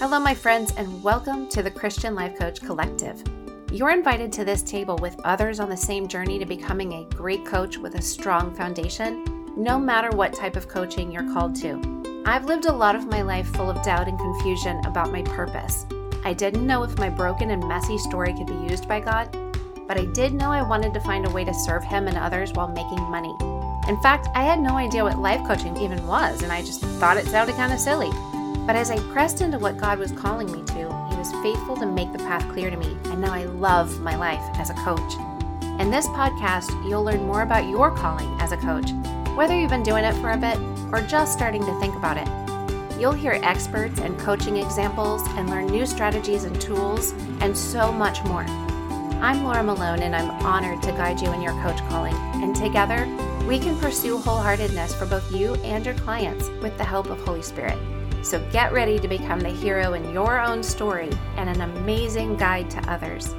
Hello, my friends, and welcome to the Christian Life Coach Collective. You're invited to this table with others on the same journey to becoming a great coach with a strong foundation, no matter what type of coaching you're called to. I've lived a lot of my life full of doubt and confusion about my purpose. I didn't know if my broken and messy story could be used by God, but I did know I wanted to find a way to serve Him and others while making money. In fact, I had no idea what life coaching even was, and I just thought it sounded kind of silly. But as I pressed into what God was calling me to, He was faithful to make the path clear to me, and now I love my life as a coach. In this podcast, you'll learn more about your calling as a coach, whether you've been doing it for a bit or just starting to think about it. You'll hear experts and coaching examples and learn new strategies and tools, and so much more. I'm Laura Malone, and I'm honored to guide you in your coach calling. And together, we can pursue wholeheartedness for both you and your clients with the help of Holy Spirit. So get ready to become the hero in your own story and an amazing guide to others.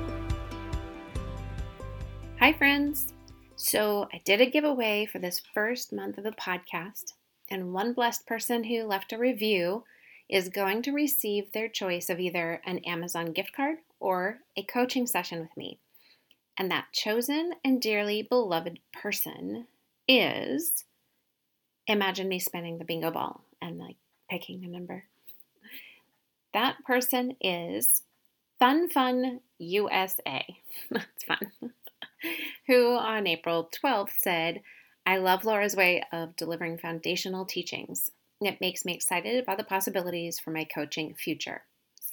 Hi, friends. So I did a giveaway for this first month of the podcast, and one blessed person who left a review is going to receive their choice of either an Amazon gift card or a coaching session with me. And that chosen and dearly beloved person is imagine me spinning the bingo ball and like picking a number. That person is Fun Fun USA. That's fun. Who on April 12th said, I love Laura's way of delivering foundational teachings. It makes me excited about the possibilities for my coaching future.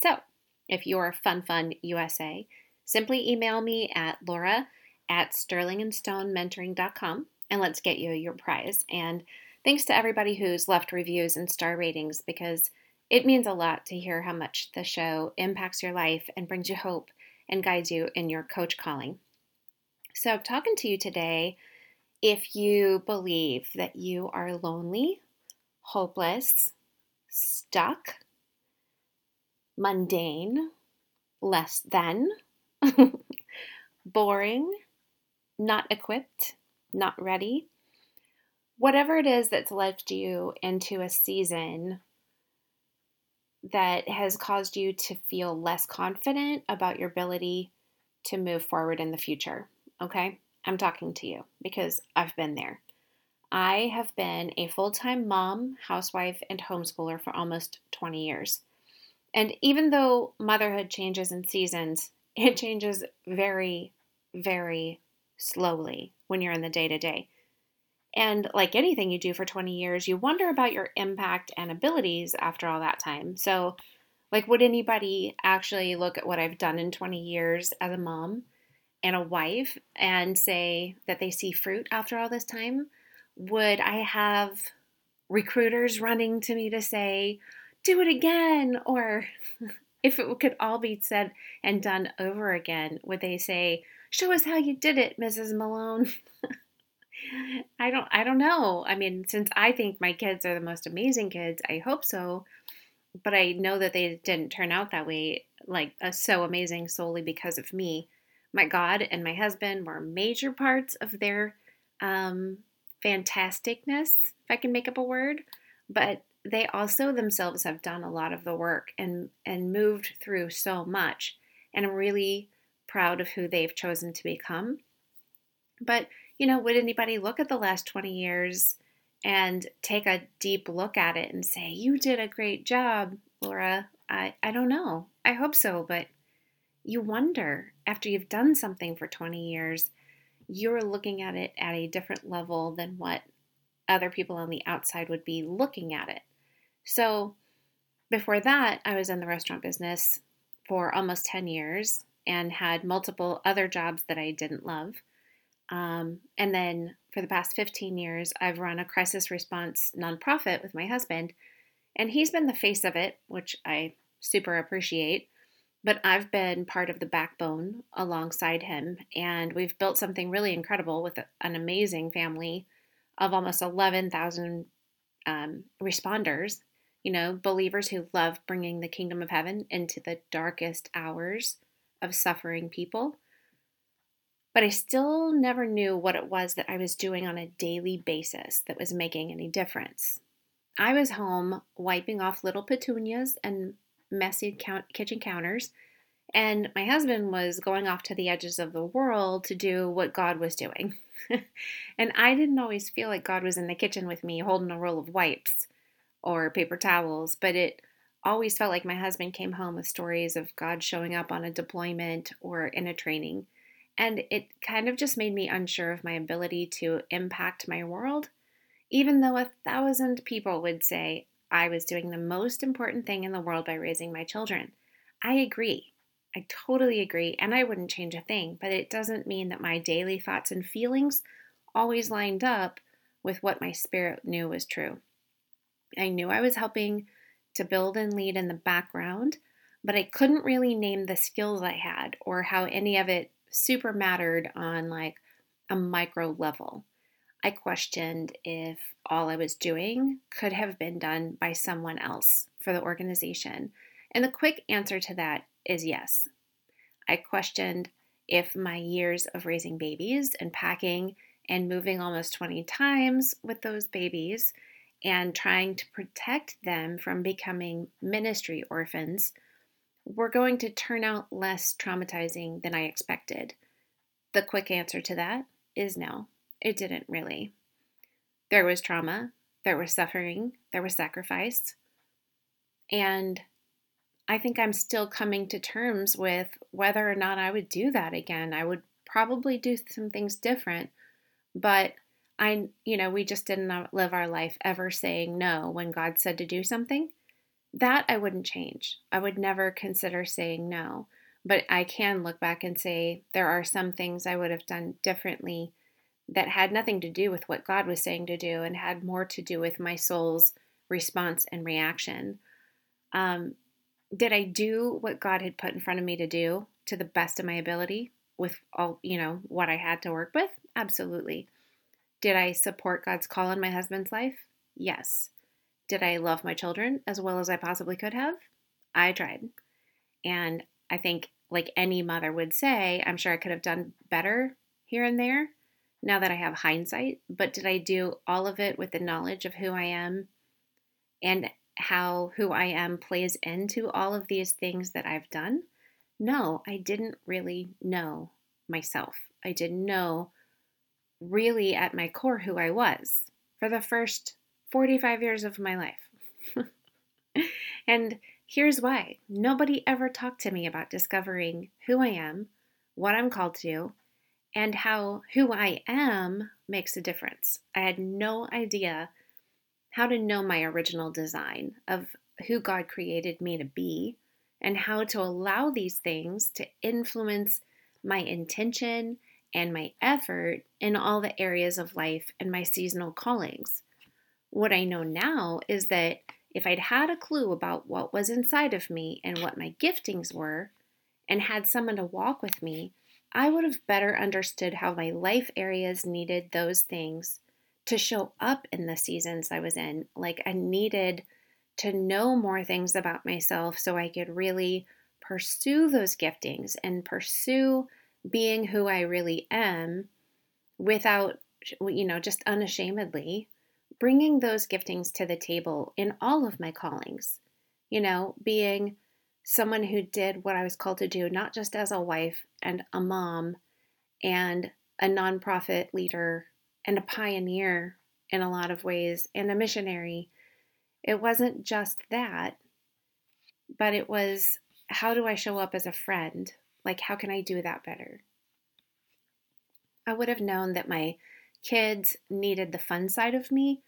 So, if you're Fun Fun USA, simply email me at laura at sterlingandstonementoring.com and let's get you your prize. And Thanks to everybody who's left reviews and star ratings because it means a lot to hear how much the show impacts your life and brings you hope and guides you in your coach calling. So, I'm talking to you today if you believe that you are lonely, hopeless, stuck, mundane, less than, boring, not equipped, not ready, whatever it is that's left you into a season that has caused you to feel less confident about your ability to move forward in the future. Okay? I'm talking to you because I've been there. I have been a full time mom, housewife, and homeschooler for almost 20 years. And even though motherhood changes in seasons, it changes very, very slowly when you're in the day to day. And like anything you do for 20 years, you wonder about your impact and abilities after all that time. So, like, would anybody actually look at what I've done in 20 years as a mom and a wife and say that they see fruit after all this time? Would I have recruiters running to me to say, do it again? Or if it could all be said and done over again, would they say, show us how you did it, Mrs. Malone? I don't I don't know. I mean, since I think my kids are the most amazing kids, I hope so. But I know that they didn't turn out that way like uh, so amazing solely because of me. My God and my husband were major parts of their um fantasticness, if I can make up a word, but they also themselves have done a lot of the work and and moved through so much and I'm really proud of who they've chosen to become. But you know, would anybody look at the last 20 years and take a deep look at it and say, You did a great job, Laura? I, I don't know. I hope so, but you wonder after you've done something for 20 years, you're looking at it at a different level than what other people on the outside would be looking at it. So, before that, I was in the restaurant business for almost 10 years and had multiple other jobs that I didn't love. Um, and then for the past 15 years, I've run a crisis response nonprofit with my husband, and he's been the face of it, which I super appreciate. But I've been part of the backbone alongside him, and we've built something really incredible with an amazing family of almost 11,000 um, responders. You know, believers who love bringing the kingdom of heaven into the darkest hours of suffering people but I still never knew what it was that I was doing on a daily basis that was making any difference. I was home wiping off little petunias and messy kitchen counters, and my husband was going off to the edges of the world to do what God was doing. and I didn't always feel like God was in the kitchen with me holding a roll of wipes or paper towels, but it always felt like my husband came home with stories of God showing up on a deployment or in a training. And it kind of just made me unsure of my ability to impact my world, even though a thousand people would say I was doing the most important thing in the world by raising my children. I agree. I totally agree, and I wouldn't change a thing, but it doesn't mean that my daily thoughts and feelings always lined up with what my spirit knew was true. I knew I was helping to build and lead in the background, but I couldn't really name the skills I had or how any of it super mattered on like a micro level. I questioned if all I was doing could have been done by someone else for the organization. And the quick answer to that is yes. I questioned if my years of raising babies and packing and moving almost 20 times with those babies and trying to protect them from becoming ministry orphans were going to turn out less traumatizing than I expected. The quick answer to that is no, it didn't really. There was trauma, there was suffering, there was sacrifice, and I think I'm still coming to terms with whether or not I would do that again. I would probably do some things different, but I, you know, we just didn't live our life ever saying no when God said to do something. That I wouldn't change. I would never consider saying no. But I can look back and say there are some things I would have done differently that had nothing to do with what God was saying to do and had more to do with my soul's response and reaction. Um, did I do what God had put in front of me to do to the best of my ability with all, you know, what I had to work with? Absolutely. Did I support God's call in my husband's life? Yes. Did I love my children as well as I possibly could have? I tried. And I think, like any mother would say, I'm sure I could have done better here and there now that I have hindsight. But did I do all of it with the knowledge of who I am and how who I am plays into all of these things that I've done? No, I didn't really know myself. I didn't know really at my core who I was for the first 45 years of my life. and here's why nobody ever talked to me about discovering who I am, what I'm called to, and how who I am makes a difference. I had no idea how to know my original design of who God created me to be and how to allow these things to influence my intention and my effort in all the areas of life and my seasonal callings. What I know now is that if I'd had a clue about what was inside of me and what my giftings were, and had someone to walk with me, I would have better understood how my life areas needed those things to show up in the seasons I was in. Like I needed to know more things about myself so I could really pursue those giftings and pursue being who I really am without, you know, just unashamedly bringing those giftings to the table in all of my callings. You know, being someone who did what I was called to do, not just as a wife and a mom and a nonprofit leader and a pioneer in a lot of ways and a missionary. It wasn't just that, but it was how do I show up as a friend? Like, how can I do that better? I would have known that my kids needed the fun side of me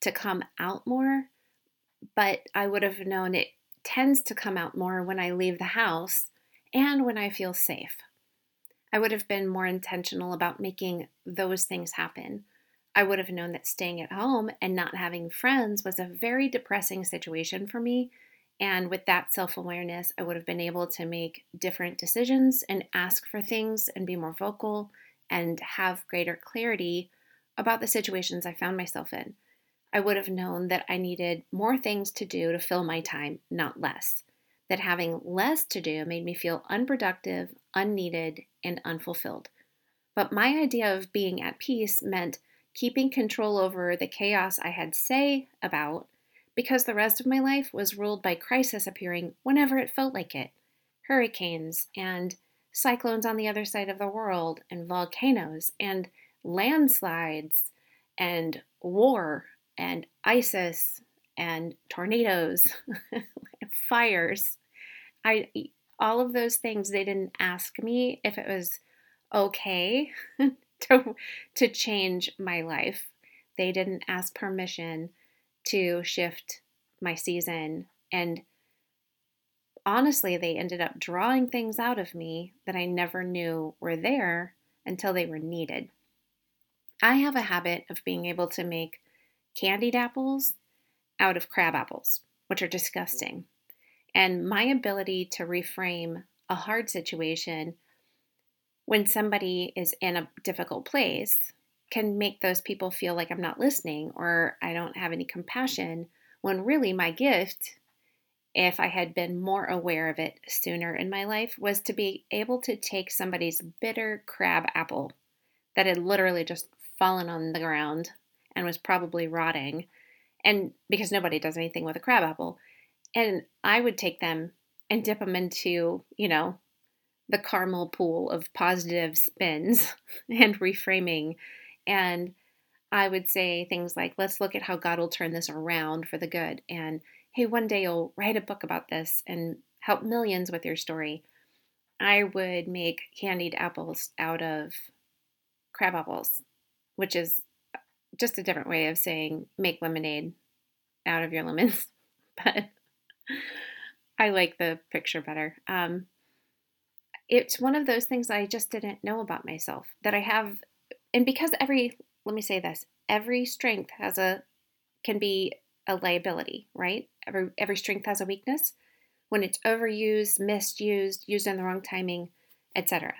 to come out more, but I would have known it tends to come out more when I leave the house and when I feel safe. I would have been more intentional about making those things happen. I would have known that staying at home and not having friends was a very depressing situation for me and with that self awareness, I would have been able to make different decisions and ask for things and be more vocal and have greater clarity about the situations I found myself in. I would have known that I needed more things to do to fill my time, not less. That having less to do made me feel unproductive, unneeded, and unfulfilled. But my idea of being at peace meant keeping control over the chaos I had say about because the rest of my life was ruled by crisis appearing whenever it felt like it hurricanes and cyclones on the other side of the world, and volcanoes and landslides and war and ISIS and tornadoes, fires. I all of those things they didn't ask me if it was okay to to change my life. They didn't ask permission to shift my season and honestly they ended up drawing things out of me that I never knew were there until they were needed. I have a habit of being able to make candied apples out of crab apples, which are disgusting. And my ability to reframe a hard situation when somebody is in a difficult place can make those people feel like I'm not listening or I don't have any compassion when really my gift if I had been more aware of it sooner in my life was to be able to take somebody's bitter crab apple that had literally just fallen on the ground and was probably rotting. And because nobody does anything with a crab apple. And I would take them and dip them into, you know, the caramel pool of positive spins and reframing. And I would say things like, let's look at how God will turn this around for the good. And hey, one day you'll write a book about this and help millions with your story. I would make candied apples out of crab apples which is just a different way of saying make lemonade out of your lemons. but I like the picture better. Um, it's one of those things I just didn't know about myself that I have, and because every let me say this, every strength has a can be a liability, right? Every every strength has a weakness when it's overused, misused, used in the wrong timing, etc.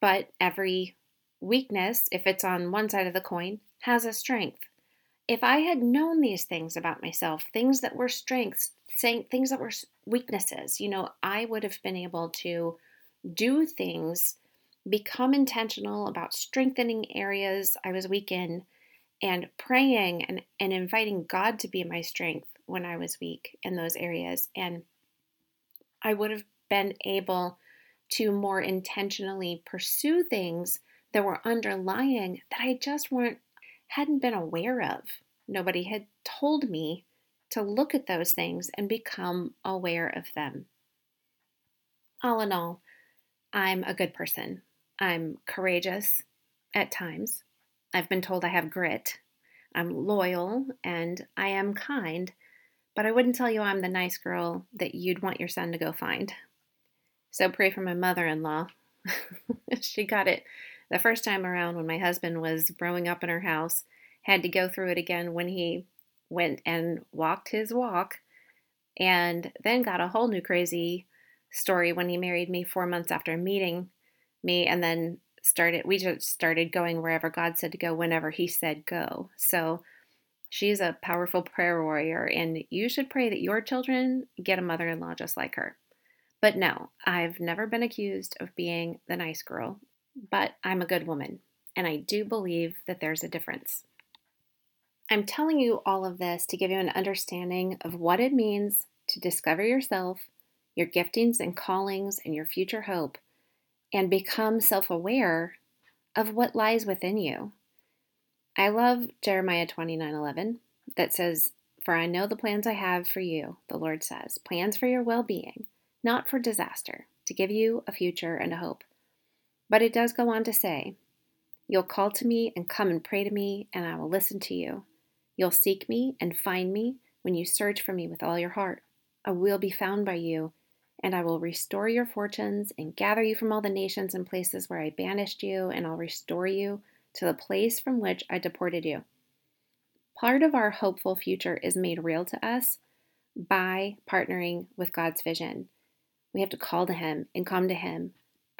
But every Weakness, if it's on one side of the coin, has a strength. If I had known these things about myself, things that were strengths, things that were weaknesses, you know, I would have been able to do things, become intentional about strengthening areas I was weak in, and praying and, and inviting God to be my strength when I was weak in those areas. And I would have been able to more intentionally pursue things that were underlying that I just weren't hadn't been aware of. Nobody had told me to look at those things and become aware of them. All in all, I'm a good person. I'm courageous at times. I've been told I have grit. I'm loyal and I am kind, but I wouldn't tell you I'm the nice girl that you'd want your son to go find. So pray for my mother in law. she got it the first time around when my husband was growing up in her house, had to go through it again when he went and walked his walk, and then got a whole new crazy story when he married me four months after meeting me, and then started we just started going wherever God said to go whenever he said go. So she's a powerful prayer warrior and you should pray that your children get a mother-in-law just like her. But no, I've never been accused of being the nice girl but I'm a good woman, and I do believe that there's a difference. I'm telling you all of this to give you an understanding of what it means to discover yourself, your giftings and callings, and your future hope, and become self aware of what lies within you. I love Jeremiah 29 11 that says, For I know the plans I have for you, the Lord says, plans for your well being, not for disaster, to give you a future and a hope. But it does go on to say, You'll call to me and come and pray to me, and I will listen to you. You'll seek me and find me when you search for me with all your heart. I will be found by you, and I will restore your fortunes and gather you from all the nations and places where I banished you, and I'll restore you to the place from which I deported you. Part of our hopeful future is made real to us by partnering with God's vision. We have to call to Him and come to Him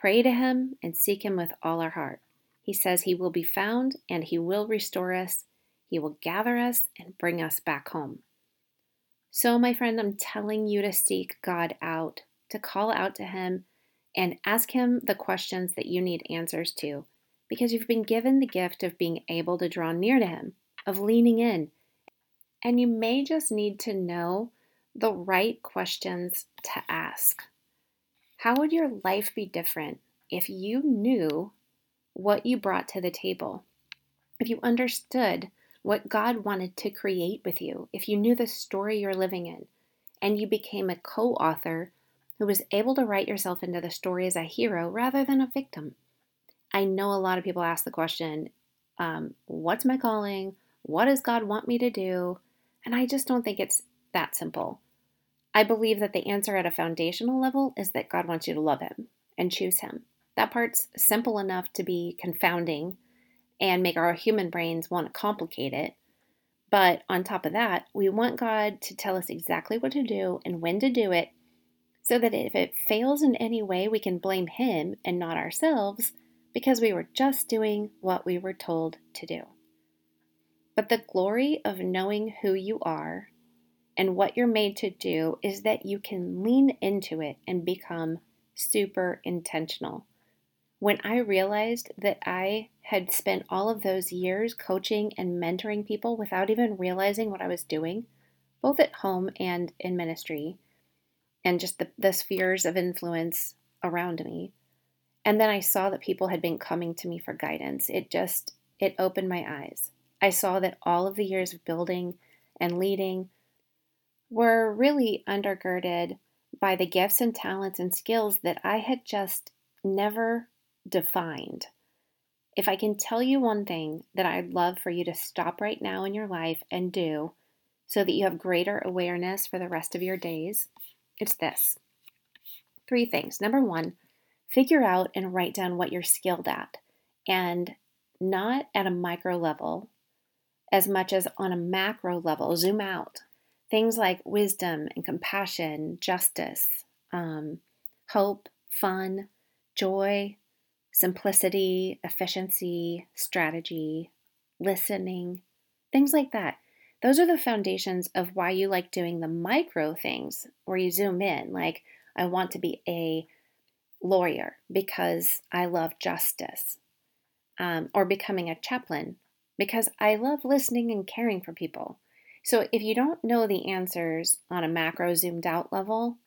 Pray to Him and seek Him with all our heart. He says He will be found and He will restore us. He will gather us and bring us back home. So, my friend, I'm telling you to seek God out, to call out to Him and ask Him the questions that you need answers to, because you've been given the gift of being able to draw near to Him, of leaning in, And you may just need to know the right questions to ask. How would your life be different if you knew what you brought to the table? If you understood what God wanted to create with you, if you knew the story you're living in, and you became a co author who was able to write yourself into the story as a hero rather than a victim. I know a lot of people ask the question, um, What's my calling? What does God want me to do? And I just don't think it's that simple. I believe that the answer at a foundational level is that God wants you to love Him and choose Him. That part's simple enough to be confounding and make our human brains want to complicate it. But on top of that, we want God to tell us exactly what to do and when to do it so that if it fails in any way, we can blame Him and not ourselves because we were just doing what we were told to do. But the glory of knowing who you are and what you're made to do is that you can lean into it and become super intentional. When I realized that I had spent all of those years coaching and mentoring people without even realizing what I was doing, both at home and in ministry, and just the, the spheres of influence around me. And then I saw that people had been coming to me for guidance. It just, it opened my eyes. I saw that all of the years of building and leading were really undergirded by the gifts and talents and skills that I had just never defined. If I can tell you one thing that I'd love for you to stop right now in your life and do so that you have greater awareness for the rest of your days, it's this three things. Number one, figure out and write down what you're skilled at, and not at a micro level as much as on a macro level. Zoom out. Things like wisdom and compassion, justice, um, hope, fun, joy, simplicity, efficiency, strategy, listening, things like that. Those are the foundations of why you like doing the micro things where you zoom in. Like, I want to be a lawyer because I love justice, um, or becoming a chaplain because I love listening and caring for people. So, if you don't know the answers on a macro zoomed out level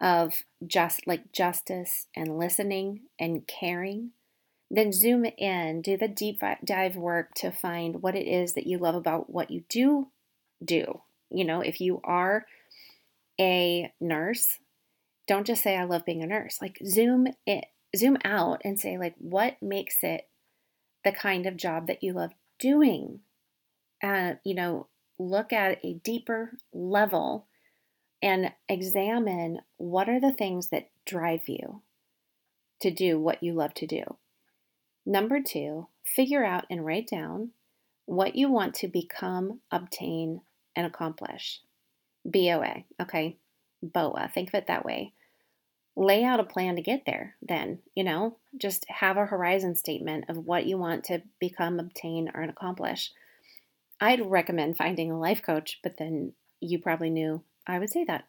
of just like justice and listening and caring, then zoom in, do the deep dive work to find what it is that you love about what you do do. You know, if you are a nurse, don't just say I love being a nurse. Like zoom it zoom out and say like what makes it the kind of job that you love doing. Uh, you know, look at a deeper level and examine what are the things that drive you to do what you love to do. Number two, figure out and write down what you want to become, obtain, and accomplish. BOA, okay? BOA, think of it that way. Lay out a plan to get there, then, you know, just have a horizon statement of what you want to become, obtain, or accomplish. I'd recommend finding a life coach, but then you probably knew I would say that.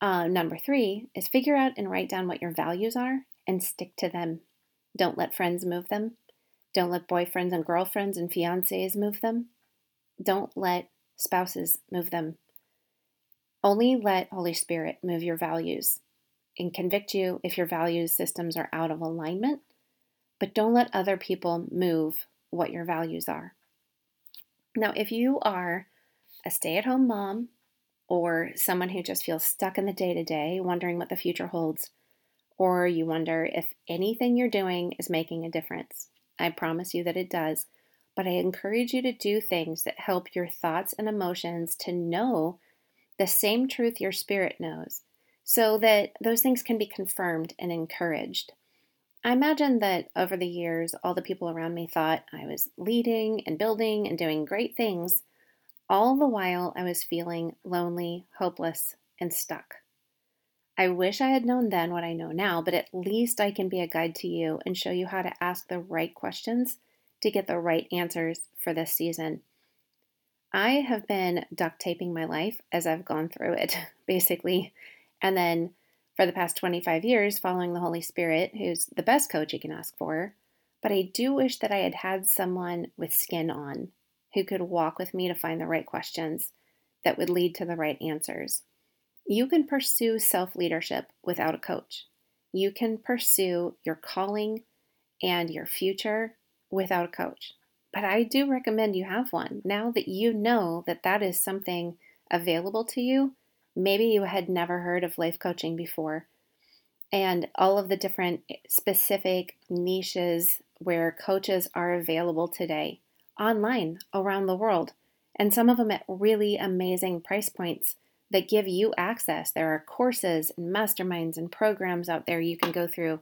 Uh, number three is figure out and write down what your values are and stick to them. Don't let friends move them. Don't let boyfriends and girlfriends and fiancés move them. Don't let spouses move them. Only let Holy Spirit move your values and convict you if your values systems are out of alignment, but don't let other people move what your values are. Now, if you are a stay at home mom or someone who just feels stuck in the day to day, wondering what the future holds, or you wonder if anything you're doing is making a difference, I promise you that it does but I encourage you to do things that help your thoughts and emotions to know the same truth your spirit knows so that those things can be confirmed and encouraged. I imagine that over the years, all the people around me thought I was leading and building and doing great things, all the while I was feeling lonely, hopeless, and stuck. I wish I had known then what I know now, but at least I can be a guide to you and show you how to ask the right questions to get the right answers for this season. I have been duct taping my life as I've gone through it, basically. And then for the past 25 years, following the Holy Spirit, who's the best coach you can ask for. But I do wish that I had had someone with skin on who could walk with me to find the right questions that would lead to the right answers. You can pursue self leadership without a coach. You can pursue your calling and your future without a coach. But I do recommend you have one. Now that you know that that is something available to you, maybe you had never heard of life coaching before, and all of the different specific niches where coaches are available today online around the world, and some of them at really amazing price points that give you access. There are courses and masterminds and programs out there you can go through,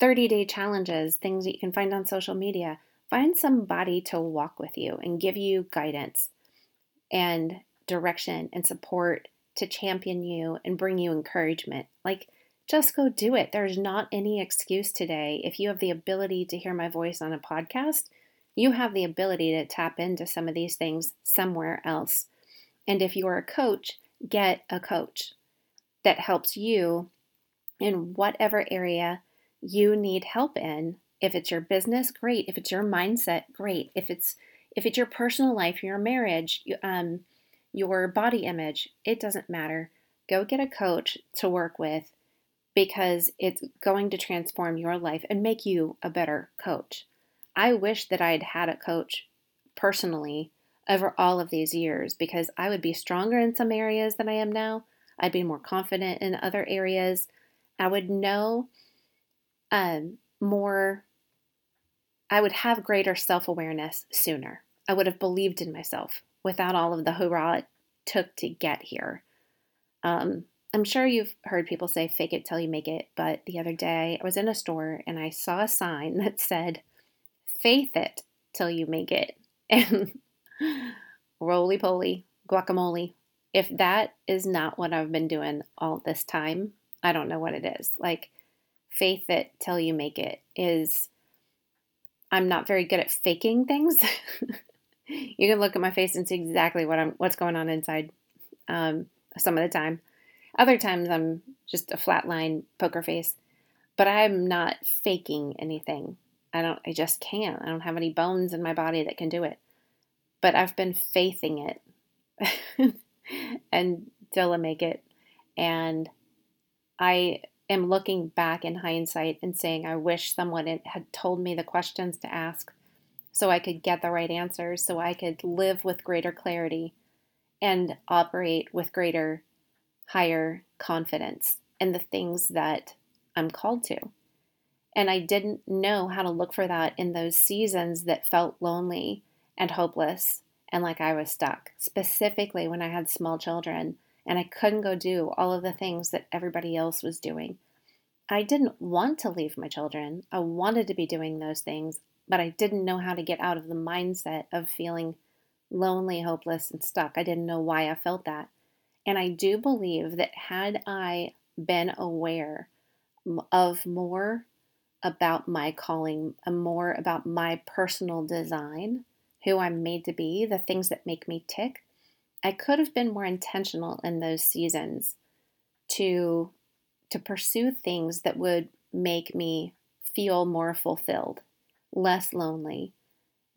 30 day challenges, things that you can find on social media. Find somebody to walk with you and give you guidance and direction and support to champion you and bring you encouragement. Like, just go do it. There's not any excuse today. If you have the ability to hear my voice on a podcast, you have the ability to tap into some of these things somewhere else. And if you're a coach, get a coach that helps you in whatever area you need help in. If it's your business, great. If it's your mindset, great. If it's if it's your personal life, your marriage, um, your body image, it doesn't matter. Go get a coach to work with because it's going to transform your life and make you a better coach. I wish that I had had a coach personally over all of these years because I would be stronger in some areas than I am now. I'd be more confident in other areas. I would know um, more, I would have greater self awareness sooner. I would have believed in myself without all of the hurrah it took to get here. Um, I'm sure you've heard people say fake it till you make it, but the other day I was in a store and I saw a sign that said, faith it till you make it. And roly poly, guacamole. If that is not what I've been doing all this time, I don't know what it is. Like, faith it till you make it is, I'm not very good at faking things. you can look at my face and see exactly what I'm, what's going on inside um, some of the time. Other times I'm just a flatline poker face, but I'm not faking anything. I don't, I just can't. I don't have any bones in my body that can do it but I've been faithing it until I make it. And I am looking back in hindsight and saying, I wish someone had told me the questions to ask so I could get the right answers, so I could live with greater clarity and operate with greater, higher confidence in the things that I'm called to. And I didn't know how to look for that in those seasons that felt lonely and hopeless and like I was stuck, specifically when I had small children and I couldn't go do all of the things that everybody else was doing. I didn't want to leave my children. I wanted to be doing those things, but I didn't know how to get out of the mindset of feeling lonely, hopeless, and stuck. I didn't know why I felt that. And I do believe that had I been aware of more about my calling, uh, more about my personal design, who I'm made to be, the things that make me tick, I could have been more intentional in those seasons to to pursue things that would make me feel more fulfilled, less lonely,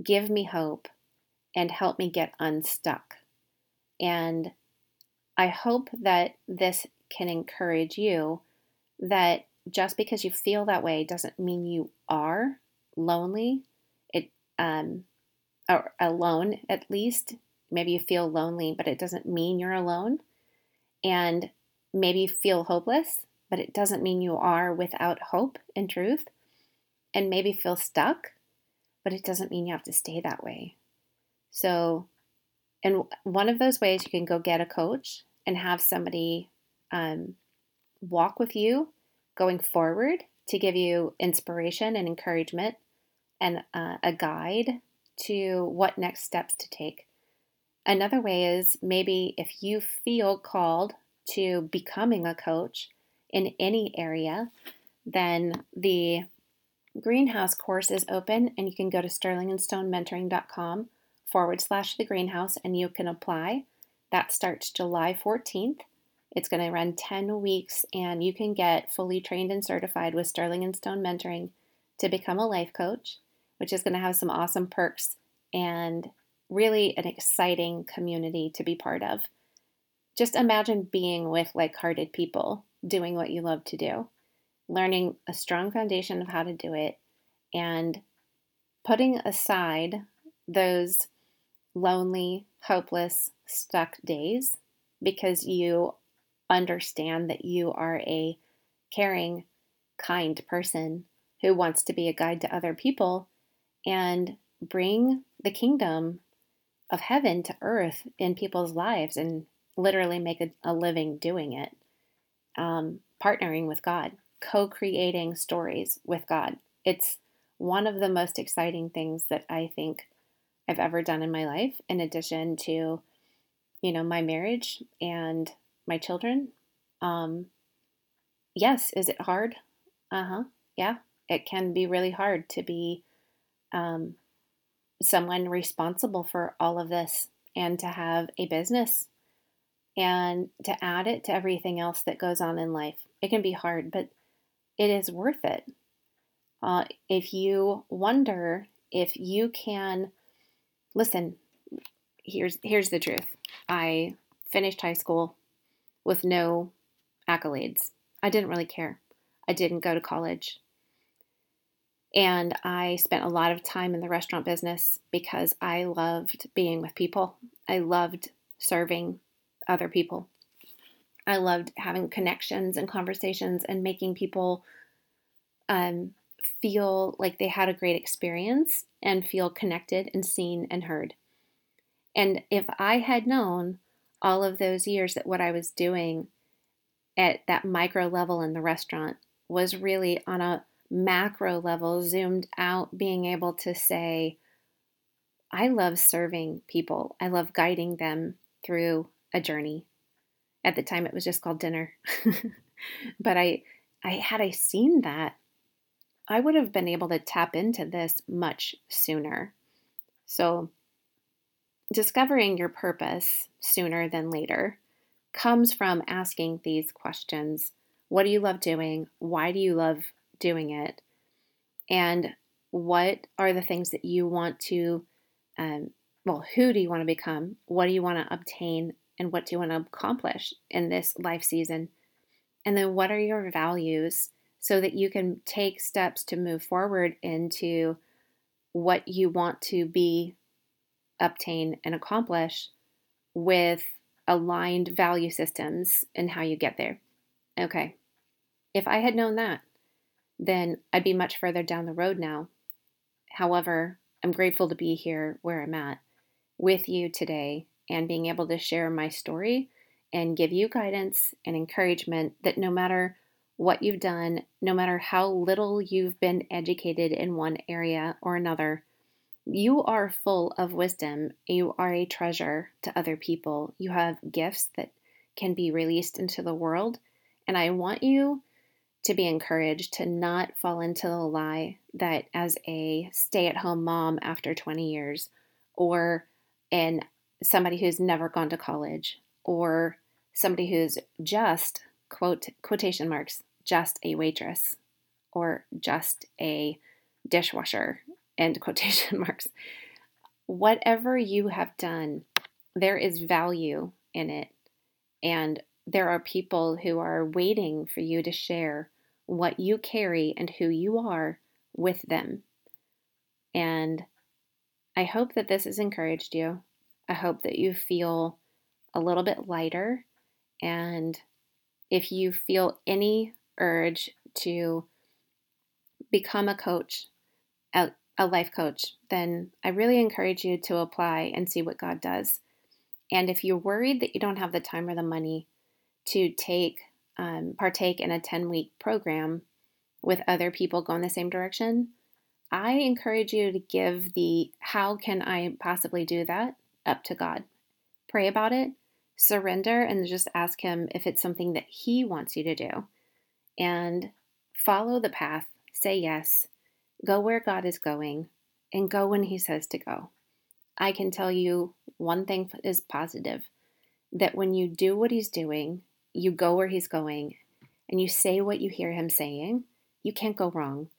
give me hope, and help me get unstuck. And I hope that this can encourage you that just because you feel that way doesn't mean you are lonely. It um, or alone at least. Maybe you feel lonely, but it doesn't mean you're alone. And maybe you feel hopeless, but it doesn't mean you are without hope and truth. And maybe feel stuck, but it doesn't mean you have to stay that way. So, and one of those ways you can go get a coach and have somebody um, walk with you going forward to give you inspiration and encouragement and uh, a guide to what next steps to take. Another way is maybe if you feel called to becoming a coach in any area, then the greenhouse course is open and you can go to sterlingandstonementoring.com forward slash the greenhouse and you can apply. That starts July 14th. It's going to run 10 weeks and you can get fully trained and certified with Sterling and Stone Mentoring to become a life coach which is going to have some awesome perks and really an exciting community to be part of. just imagine being with like hearted people doing what you love to do, learning a strong foundation of how to do it, and putting aside those lonely, hopeless, stuck days because you understand that you are a caring, kind person who wants to be a guide to other people and bring the kingdom of heaven to earth in people's lives and literally make a, a living doing it. Um, partnering with God, co creating stories with God. It's one of the most exciting things that I think I've ever done in my life, in addition to, you know, my marriage and my children. Um, yes, is it hard? Uh huh. Yeah, it can be really hard to be um, someone responsible for all of this and to have a business and to add it to everything else that goes on in life. It can be hard, but it is worth it. Uh, if you wonder if you can listen, here's here's the truth. I finished high school with no accolades. I didn't really care. I didn't go to college. And I spent a lot of time in the restaurant business because I loved being with people. I loved serving other people. I loved having connections and conversations and making people um, feel like they had a great experience and feel connected and seen and heard. And if I had known all of those years that what I was doing at that micro level in the restaurant was really on a macro level, zoomed out, being able to say, I love serving people. I love guiding them through a journey. At the time, it was just called dinner. but I, I had I seen that, I would have been able to tap into this much sooner. So, discovering your purpose sooner than later comes from asking these questions What do you love doing? Why do you love doing it? And what are the things that you want to, um, well, who do you want to become? What do you want to obtain? And what do you want to accomplish in this life season? And then what are your values so that you can take steps to move forward into what you want to be, obtain, and accomplish with aligned value systems and how you get there. Okay. If I had known that, then I'd be much further down the road now. However, I'm grateful to be here where I'm at with you today and being able to share my story and give you guidance and encouragement that no matter what you've done, no matter how little you've been educated in one area or another, you are full of wisdom. You are a treasure to other people. You have gifts that can be released into the world. And I want you to be encouraged to not fall into the lie that as a stay at home mom after 20 years, or in somebody who's never gone to college, or somebody who's just quote quotation marks just a waitress or just a dishwasher, end quotation marks. Whatever you have done, there is value in it. And there are people who are waiting for you to share what you carry and who you are with them. And I hope that this has encouraged you. I hope that you feel a little bit lighter. And if you feel any urge to become a coach, a, a life coach, then I really encourage you to apply and see what God does. And if you're worried that you don't have the time or the money to take um, partake in a 10 week program with other people going the same direction, I encourage you to give the how can I possibly do that up to God. Pray about it, surrender, and just ask Him if it's something that He wants you to do and follow the path, say yes, go where God is going, and go when He says to go. I can tell you one thing is positive that when you do what He's doing, you go where He's going, and you say what you hear Him saying, you can't go wrong.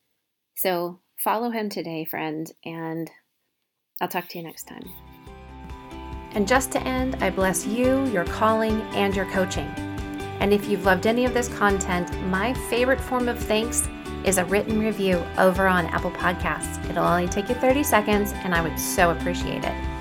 So follow Him today, friend, and I'll talk to you next time. And just to end, I bless you, your calling, and your coaching. And if you've loved any of this content, my favorite form of thanks is a written review over on Apple Podcasts. It'll only take you 30 seconds, and I would so appreciate it.